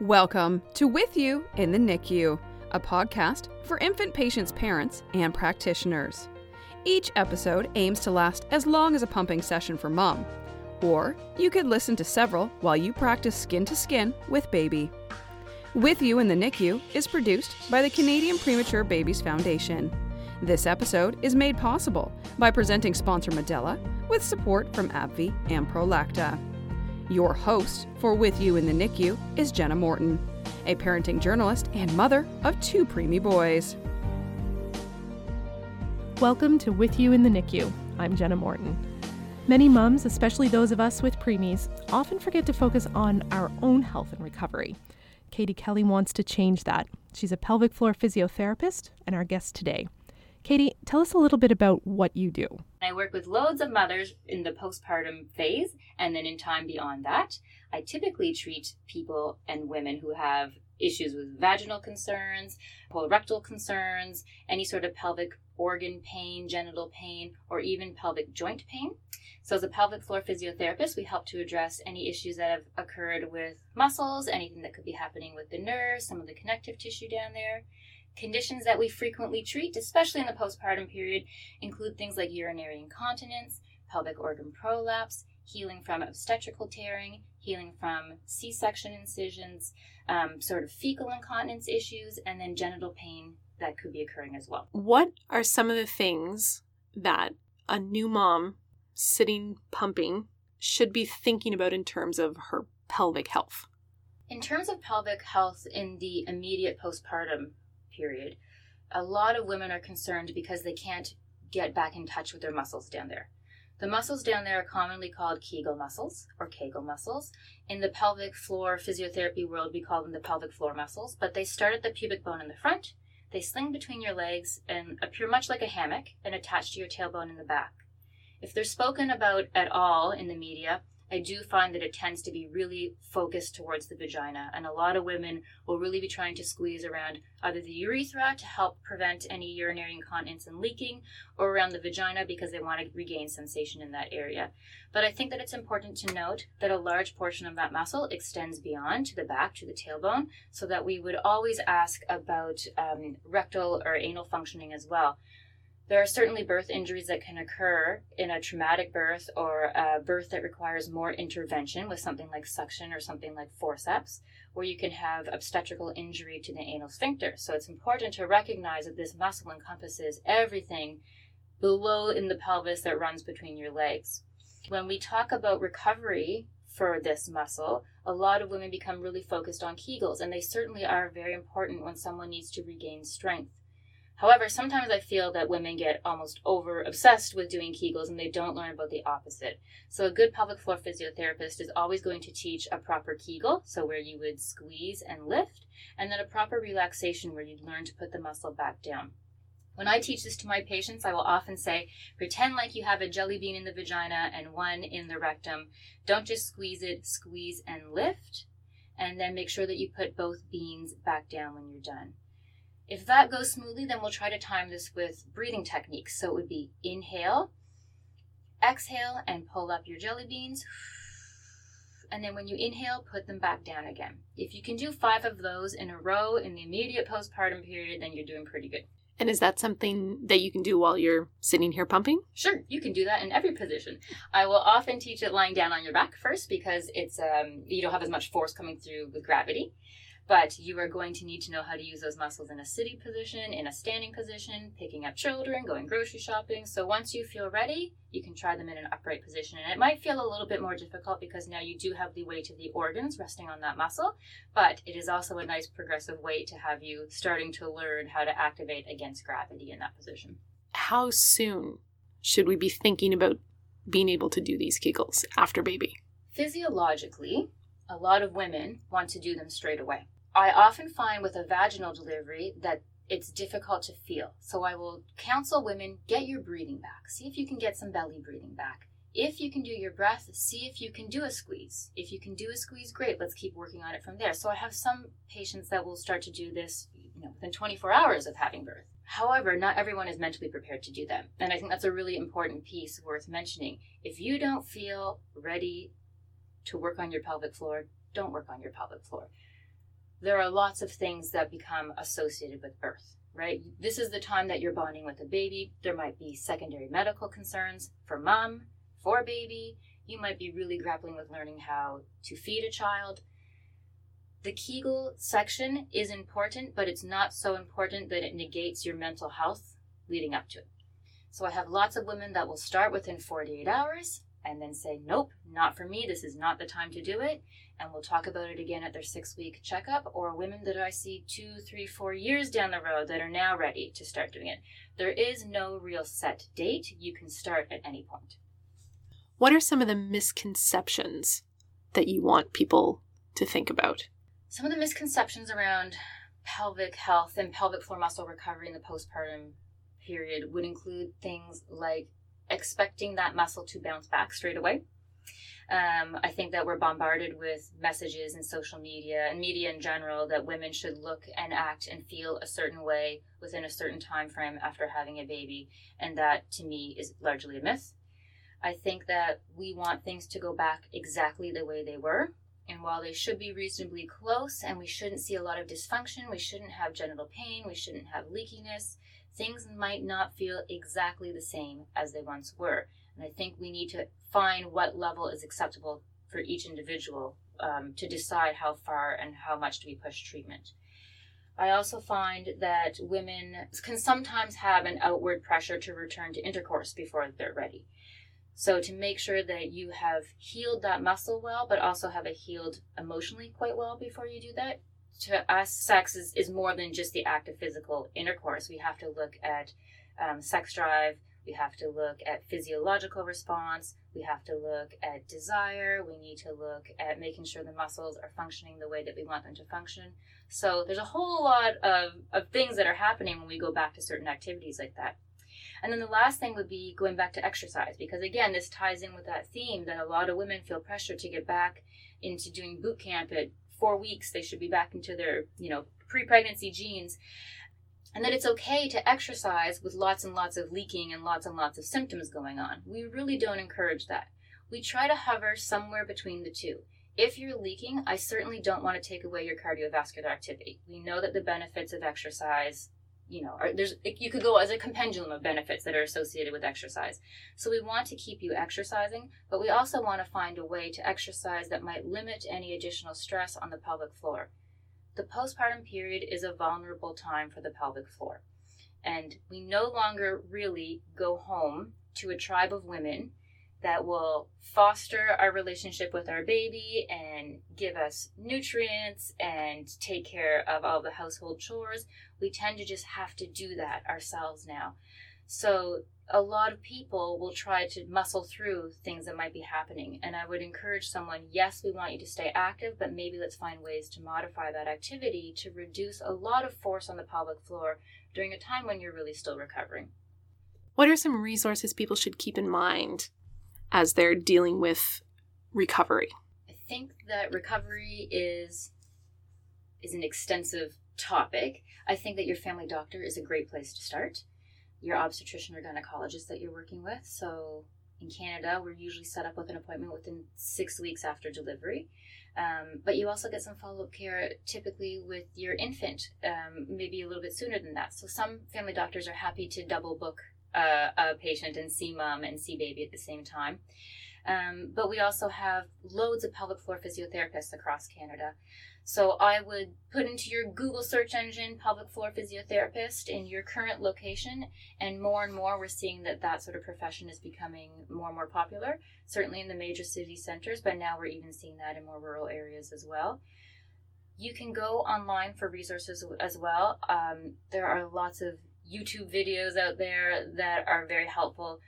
Welcome to With You in the NICU, a podcast for infant patients' parents and practitioners. Each episode aims to last as long as a pumping session for mom, or you could listen to several while you practice skin to skin with baby. With You in the NICU is produced by the Canadian Premature Babies Foundation. This episode is made possible by presenting sponsor Medela with support from AbbVie and Prolacta. Your host for With You in the NICU is Jenna Morton, a parenting journalist and mother of two preemie boys. Welcome to With You in the NICU. I'm Jenna Morton. Many mums, especially those of us with preemies, often forget to focus on our own health and recovery. Katie Kelly wants to change that. She's a pelvic floor physiotherapist and our guest today. Katie, tell us a little bit about what you do. I work with loads of mothers in the postpartum phase and then in time beyond that. I typically treat people and women who have issues with vaginal concerns, colorectal concerns, any sort of pelvic organ pain, genital pain, or even pelvic joint pain. So, as a pelvic floor physiotherapist, we help to address any issues that have occurred with muscles, anything that could be happening with the nerves, some of the connective tissue down there. Conditions that we frequently treat, especially in the postpartum period, include things like urinary incontinence, pelvic organ prolapse, healing from obstetrical tearing, healing from C section incisions, um, sort of fecal incontinence issues, and then genital pain that could be occurring as well. What are some of the things that a new mom sitting pumping should be thinking about in terms of her pelvic health? In terms of pelvic health in the immediate postpartum period, a lot of women are concerned because they can't get back in touch with their muscles down there. The muscles down there are commonly called Kegel muscles or Kegel muscles. In the pelvic floor physiotherapy world, we call them the pelvic floor muscles, but they start at the pubic bone in the front. They sling between your legs and appear much like a hammock and attach to your tailbone in the back. If they're spoken about at all in the media, I do find that it tends to be really focused towards the vagina, and a lot of women will really be trying to squeeze around either the urethra to help prevent any urinary incontinence and leaking, or around the vagina because they want to regain sensation in that area. But I think that it's important to note that a large portion of that muscle extends beyond to the back, to the tailbone, so that we would always ask about um, rectal or anal functioning as well. There are certainly birth injuries that can occur in a traumatic birth or a birth that requires more intervention with something like suction or something like forceps, where you can have obstetrical injury to the anal sphincter. So it's important to recognize that this muscle encompasses everything below in the pelvis that runs between your legs. When we talk about recovery for this muscle, a lot of women become really focused on Kegels, and they certainly are very important when someone needs to regain strength. However, sometimes I feel that women get almost over obsessed with doing Kegels and they don't learn about the opposite. So, a good pelvic floor physiotherapist is always going to teach a proper Kegel, so where you would squeeze and lift, and then a proper relaxation where you'd learn to put the muscle back down. When I teach this to my patients, I will often say, pretend like you have a jelly bean in the vagina and one in the rectum. Don't just squeeze it, squeeze and lift, and then make sure that you put both beans back down when you're done. If that goes smoothly, then we'll try to time this with breathing techniques. So it would be inhale, exhale, and pull up your jelly beans. And then when you inhale, put them back down again. If you can do five of those in a row in the immediate postpartum period, then you're doing pretty good. And is that something that you can do while you're sitting here pumping? Sure, you can do that in every position. I will often teach it lying down on your back first because it's um, you don't have as much force coming through with gravity but you are going to need to know how to use those muscles in a sitting position, in a standing position, picking up children, going grocery shopping. So once you feel ready, you can try them in an upright position. And it might feel a little bit more difficult because now you do have the weight of the organs resting on that muscle, but it is also a nice progressive weight to have you starting to learn how to activate against gravity in that position. How soon should we be thinking about being able to do these Kegels after baby? Physiologically, a lot of women want to do them straight away. I often find with a vaginal delivery that it's difficult to feel. So I will counsel women get your breathing back. See if you can get some belly breathing back. If you can do your breath, see if you can do a squeeze. If you can do a squeeze, great. Let's keep working on it from there. So I have some patients that will start to do this, you know, within 24 hours of having birth. However, not everyone is mentally prepared to do that. And I think that's a really important piece worth mentioning. If you don't feel ready to work on your pelvic floor, don't work on your pelvic floor there are lots of things that become associated with birth, right? This is the time that you're bonding with a baby. There might be secondary medical concerns for mom, for baby. You might be really grappling with learning how to feed a child. The Kegel section is important, but it's not so important that it negates your mental health leading up to it. So I have lots of women that will start within 48 hours and then say, nope, not for me. This is not the time to do it. And we'll talk about it again at their six week checkup, or women that I see two, three, four years down the road that are now ready to start doing it. There is no real set date. You can start at any point. What are some of the misconceptions that you want people to think about? Some of the misconceptions around pelvic health and pelvic floor muscle recovery in the postpartum period would include things like expecting that muscle to bounce back straight away. Um, I think that we're bombarded with messages in social media and media in general that women should look and act and feel a certain way within a certain time frame after having a baby, and that to me is largely a myth. I think that we want things to go back exactly the way they were. And while they should be reasonably close and we shouldn't see a lot of dysfunction, we shouldn't have genital pain, we shouldn't have leakiness, things might not feel exactly the same as they once were. And I think we need to find what level is acceptable for each individual um, to decide how far and how much do we push treatment. I also find that women can sometimes have an outward pressure to return to intercourse before they're ready. So, to make sure that you have healed that muscle well, but also have it healed emotionally quite well before you do that, to us, sex is, is more than just the act of physical intercourse. We have to look at um, sex drive. We have to look at physiological response. We have to look at desire. We need to look at making sure the muscles are functioning the way that we want them to function. So there's a whole lot of, of things that are happening when we go back to certain activities like that. And then the last thing would be going back to exercise, because again, this ties in with that theme that a lot of women feel pressure to get back into doing boot camp at four weeks. They should be back into their you know pre-pregnancy jeans. And that it's okay to exercise with lots and lots of leaking and lots and lots of symptoms going on. We really don't encourage that. We try to hover somewhere between the two. If you're leaking i certainly don't want to take away your cardiovascular activity. We know that the benefits of exercise you know, there's you could go as a compendium of benefits that are associated with exercise. So we want to keep you exercising, but we also want to find a way to exercise that might limit any additional stress on the pelvic floor. The postpartum period is a vulnerable time for the pelvic floor. And we no longer really go home to a tribe of women that will foster our relationship with our baby and give us nutrients and take care of all the household chores. We tend to just have to do that ourselves now. So, a lot of people will try to muscle through things that might be happening. And I would encourage someone yes, we want you to stay active, but maybe let's find ways to modify that activity to reduce a lot of force on the pelvic floor during a time when you're really still recovering. What are some resources people should keep in mind as they're dealing with recovery? I think that recovery is is an extensive topic. I think that your family doctor is a great place to start. Your obstetrician or gynecologist that you're working with. So in Canada, we're usually set up with an appointment within six weeks after delivery. Um, but you also get some follow up care typically with your infant, um, maybe a little bit sooner than that. So some family doctors are happy to double book uh, a patient and see mom and see baby at the same time. Um, but we also have loads of pelvic floor physiotherapists across Canada. So I would put into your Google search engine pelvic floor physiotherapist in your current location, and more and more we're seeing that that sort of profession is becoming more and more popular, certainly in the major city centers, but now we're even seeing that in more rural areas as well. You can go online for resources as well. Um, there are lots of YouTube videos out there that are very helpful.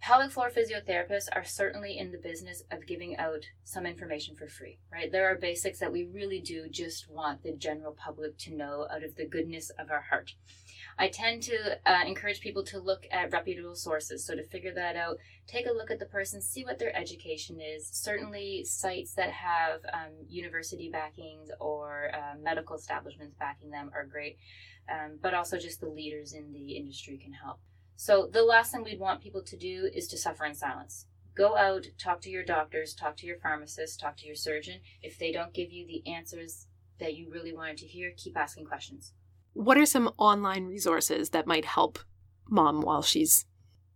Pelvic floor physiotherapists are certainly in the business of giving out some information for free, right? There are basics that we really do just want the general public to know out of the goodness of our heart. I tend to uh, encourage people to look at reputable sources. So, to figure that out, take a look at the person, see what their education is. Certainly, sites that have um, university backings or uh, medical establishments backing them are great um, but also just the leaders in the industry can help. So the last thing we'd want people to do is to suffer in silence. Go out, talk to your doctors, talk to your pharmacist, talk to your surgeon. If they don't give you the answers that you really wanted to hear, keep asking questions. What are some online resources that might help mom while she's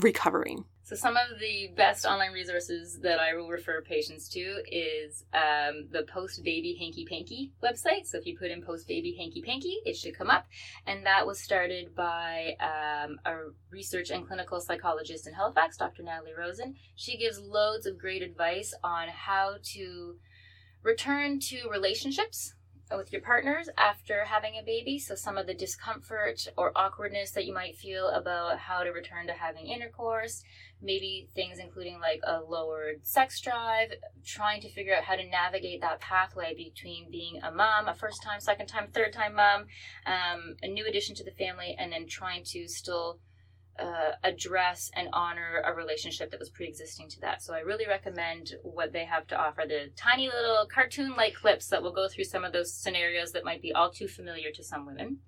recovering? So, some of the best online resources that I will refer patients to is um, the Post Baby Hanky Panky website. So, if you put in Post Baby Hanky Panky, it should come up. And that was started by um, a research and clinical psychologist in Halifax, Dr. Natalie Rosen. She gives loads of great advice on how to return to relationships with your partners after having a baby. So, some of the discomfort or awkwardness that you might feel about how to return to having intercourse, maybe things including like a lowered sex drive, trying to figure out how to navigate that pathway between being a mom, a first time, second time, third time mom, um, a new addition to the family, and then trying to still uh, address and honor a relationship that was pre-existing to that. So I really recommend what they have to offer. The tiny little cartoon-like clips that will go through some of those scenarios that might be all too familiar to some women.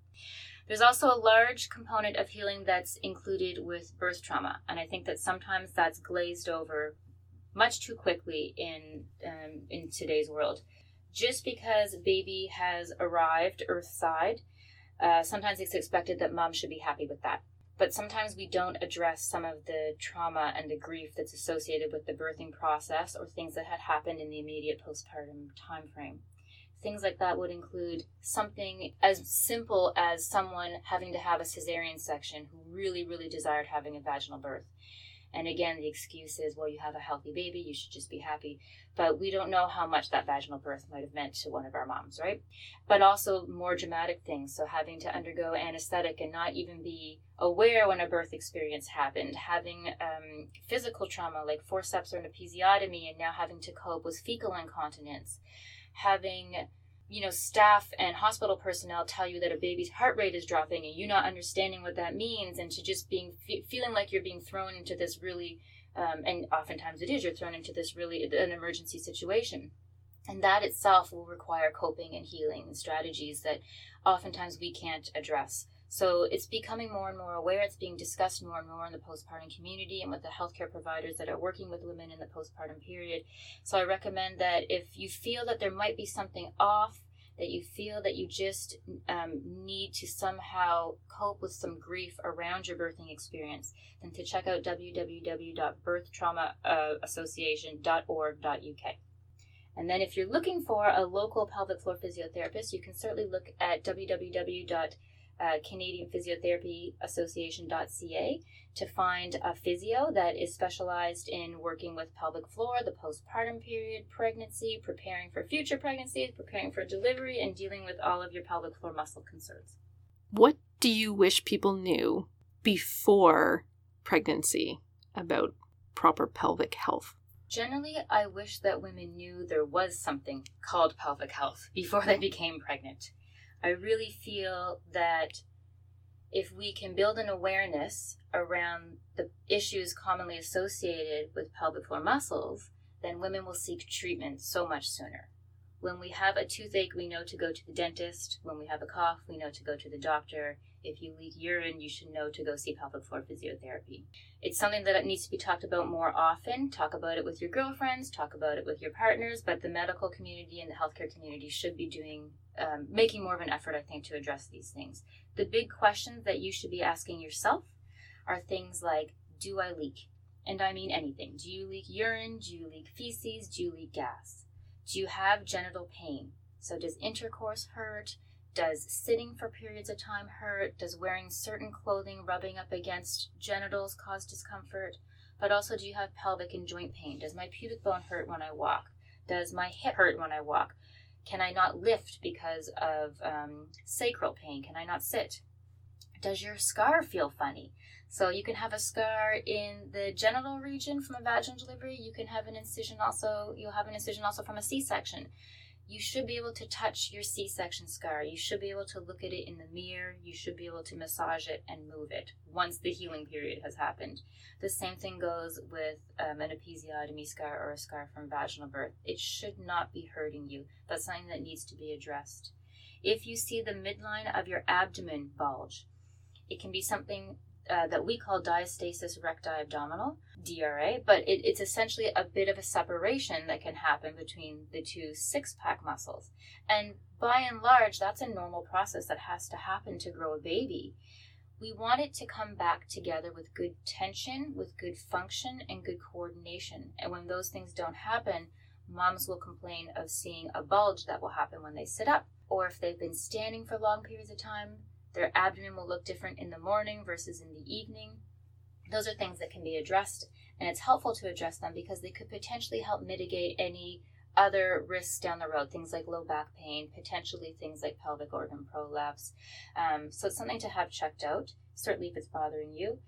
There's also a large component of healing that's included with birth trauma, and I think that sometimes that's glazed over much too quickly in um, in today's world. Just because baby has arrived earthside, uh, sometimes it's expected that mom should be happy with that but sometimes we don't address some of the trauma and the grief that's associated with the birthing process or things that had happened in the immediate postpartum time frame things like that would include something as simple as someone having to have a cesarean section who really really desired having a vaginal birth and again, the excuse is, well, you have a healthy baby, you should just be happy. But we don't know how much that vaginal birth might have meant to one of our moms, right? But also more dramatic things. So having to undergo anesthetic and not even be aware when a birth experience happened, having um, physical trauma like forceps or an episiotomy, and now having to cope with fecal incontinence, having you know, staff and hospital personnel tell you that a baby's heart rate is dropping and you not understanding what that means and to just being feeling like you're being thrown into this really um, and oftentimes it is you're thrown into this really an emergency situation. And that itself will require coping and healing strategies that oftentimes we can't address so it's becoming more and more aware. It's being discussed more and more in the postpartum community and with the healthcare providers that are working with women in the postpartum period. So I recommend that if you feel that there might be something off, that you feel that you just um, need to somehow cope with some grief around your birthing experience, then to check out www.birthtraumaassociation.org.uk. And then if you're looking for a local pelvic floor physiotherapist, you can certainly look at www uh, Canadian Physiotherapy Association.ca to find a physio that is specialized in working with pelvic floor, the postpartum period, pregnancy, preparing for future pregnancies, preparing for delivery, and dealing with all of your pelvic floor muscle concerns. What do you wish people knew before pregnancy about proper pelvic health? Generally, I wish that women knew there was something called pelvic health before they became pregnant. I really feel that if we can build an awareness around the issues commonly associated with pelvic floor muscles, then women will seek treatment so much sooner. When we have a toothache, we know to go to the dentist. When we have a cough, we know to go to the doctor. If you leak urine, you should know to go see pelvic floor physiotherapy. It's something that needs to be talked about more often. Talk about it with your girlfriends, talk about it with your partners, but the medical community and the healthcare community should be doing, um, making more of an effort, I think, to address these things. The big questions that you should be asking yourself are things like Do I leak? And I mean anything. Do you leak urine? Do you leak feces? Do you leak gas? Do you have genital pain? So, does intercourse hurt? Does sitting for periods of time hurt? Does wearing certain clothing rubbing up against genitals cause discomfort? But also, do you have pelvic and joint pain? Does my pubic bone hurt when I walk? Does my hip hurt when I walk? Can I not lift because of um, sacral pain? Can I not sit? Does your scar feel funny? So you can have a scar in the genital region from a vaginal delivery. You can have an incision also. You'll have an incision also from a C-section you should be able to touch your C section scar. You should be able to look at it in the mirror. You should be able to massage it and move it once the healing period has happened. The same thing goes with um, an episiotomy scar or a scar from vaginal birth. It should not be hurting you. That's something that needs to be addressed. If you see the midline of your abdomen bulge, it can be something uh, that we call diastasis recti abdominis. DRA, but it, it's essentially a bit of a separation that can happen between the two six pack muscles. And by and large, that's a normal process that has to happen to grow a baby. We want it to come back together with good tension, with good function, and good coordination. And when those things don't happen, moms will complain of seeing a bulge that will happen when they sit up. Or if they've been standing for long periods of time, their abdomen will look different in the morning versus in the evening. Those are things that can be addressed, and it's helpful to address them because they could potentially help mitigate any other risks down the road, things like low back pain, potentially things like pelvic organ prolapse. Um, so it's something to have checked out, certainly if it's bothering you.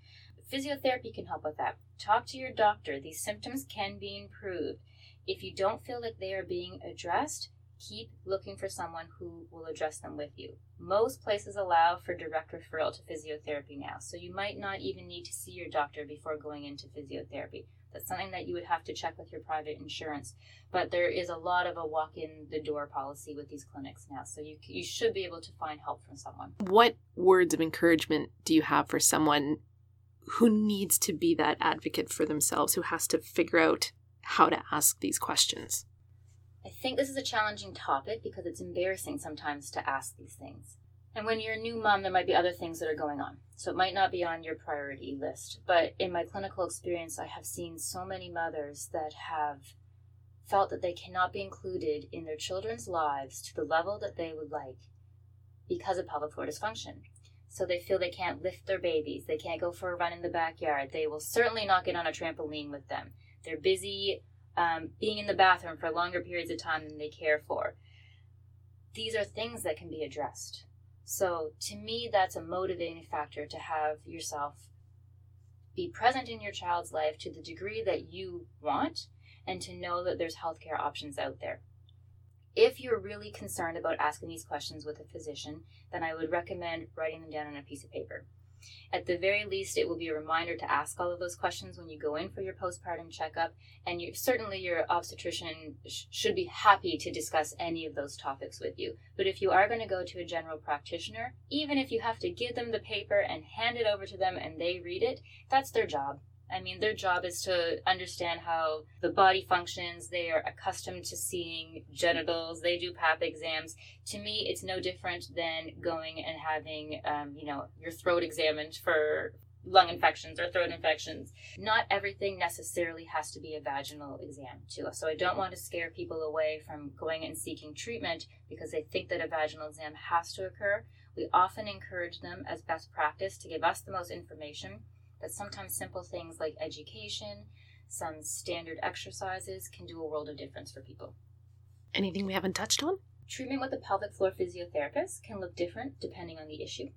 Physiotherapy can help with that. Talk to your doctor. These symptoms can be improved. If you don't feel like they are being addressed, keep looking for someone who will address them with you. Most places allow for direct referral to physiotherapy now, so you might not even need to see your doctor before going into physiotherapy. That's something that you would have to check with your private insurance, but there is a lot of a walk in the door policy with these clinics now, so you, you should be able to find help from someone. What words of encouragement do you have for someone who needs to be that advocate for themselves, who has to figure out how to ask these questions? I think this is a challenging topic because it's embarrassing sometimes to ask these things. And when you're a new mom, there might be other things that are going on. So it might not be on your priority list. But in my clinical experience, I have seen so many mothers that have felt that they cannot be included in their children's lives to the level that they would like because of pelvic floor dysfunction. So they feel they can't lift their babies, they can't go for a run in the backyard, they will certainly not get on a trampoline with them. They're busy um, being in the bathroom for longer periods of time than they care for. These are things that can be addressed. So, to me, that's a motivating factor to have yourself be present in your child's life to the degree that you want and to know that there's healthcare options out there. If you're really concerned about asking these questions with a physician, then I would recommend writing them down on a piece of paper. At the very least, it will be a reminder to ask all of those questions when you go in for your postpartum checkup, and you, certainly your obstetrician sh- should be happy to discuss any of those topics with you. But if you are going to go to a general practitioner, even if you have to give them the paper and hand it over to them and they read it, that's their job. I mean, their job is to understand how the body functions. They are accustomed to seeing genitals. They do pap exams. To me, it's no different than going and having, um, you know, your throat examined for lung infections or throat infections. Not everything necessarily has to be a vaginal exam, too. So I don't want to scare people away from going and seeking treatment because they think that a vaginal exam has to occur. We often encourage them as best practice to give us the most information that sometimes simple things like education, some standard exercises can do a world of difference for people. Anything we haven't touched on? Treatment with a pelvic floor physiotherapist can look different depending on the issue.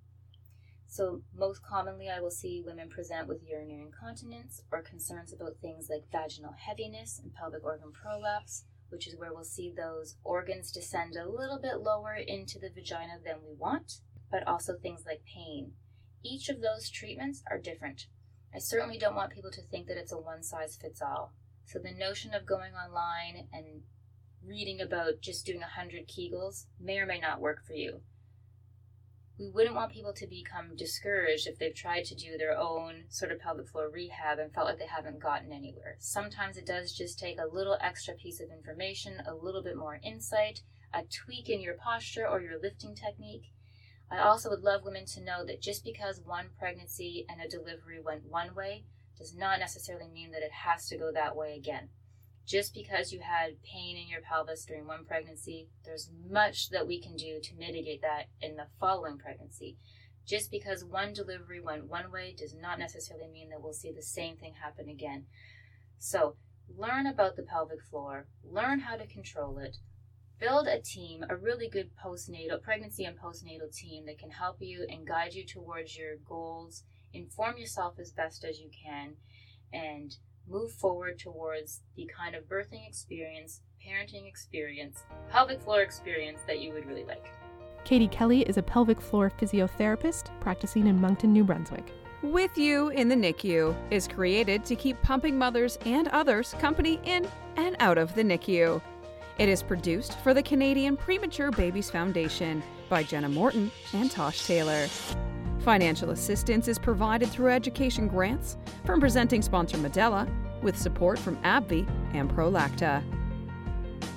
So, most commonly, I will see women present with urinary incontinence or concerns about things like vaginal heaviness and pelvic organ prolapse, which is where we'll see those organs descend a little bit lower into the vagina than we want, but also things like pain, each of those treatments are different. I certainly don't want people to think that it's a one size fits all. So the notion of going online and reading about just doing 100 Kegels may or may not work for you. We wouldn't want people to become discouraged if they've tried to do their own sort of pelvic floor rehab and felt like they haven't gotten anywhere. Sometimes it does just take a little extra piece of information, a little bit more insight, a tweak in your posture or your lifting technique, I also would love women to know that just because one pregnancy and a delivery went one way does not necessarily mean that it has to go that way again. Just because you had pain in your pelvis during one pregnancy, there's much that we can do to mitigate that in the following pregnancy. Just because one delivery went one way does not necessarily mean that we'll see the same thing happen again. So, learn about the pelvic floor, learn how to control it, build a team, a really good postnatal, pregnancy and postnatal team that can help you and guide you towards your goals, inform yourself as best as you can, and move forward towards the kind of birthing experience, parenting experience, pelvic floor experience that you would really like. Katie Kelly is a pelvic floor physiotherapist practicing in Moncton, New Brunswick. With You in the NICU is created to keep pumping mothers and others company in and out of the NICU. It is produced for the Canadian Premature Babies Foundation by Jenna Morton and Tosh Taylor. Financial assistance is provided through education grants from presenting sponsor Medela with support from AbbVie and Prolacta.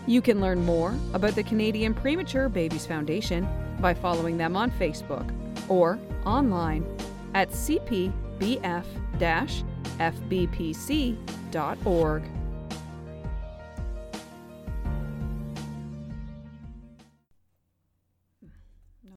You can learn more about the Canadian Premature Babies Foundation by following them on Facebook or online at cpbf-fbpc.org.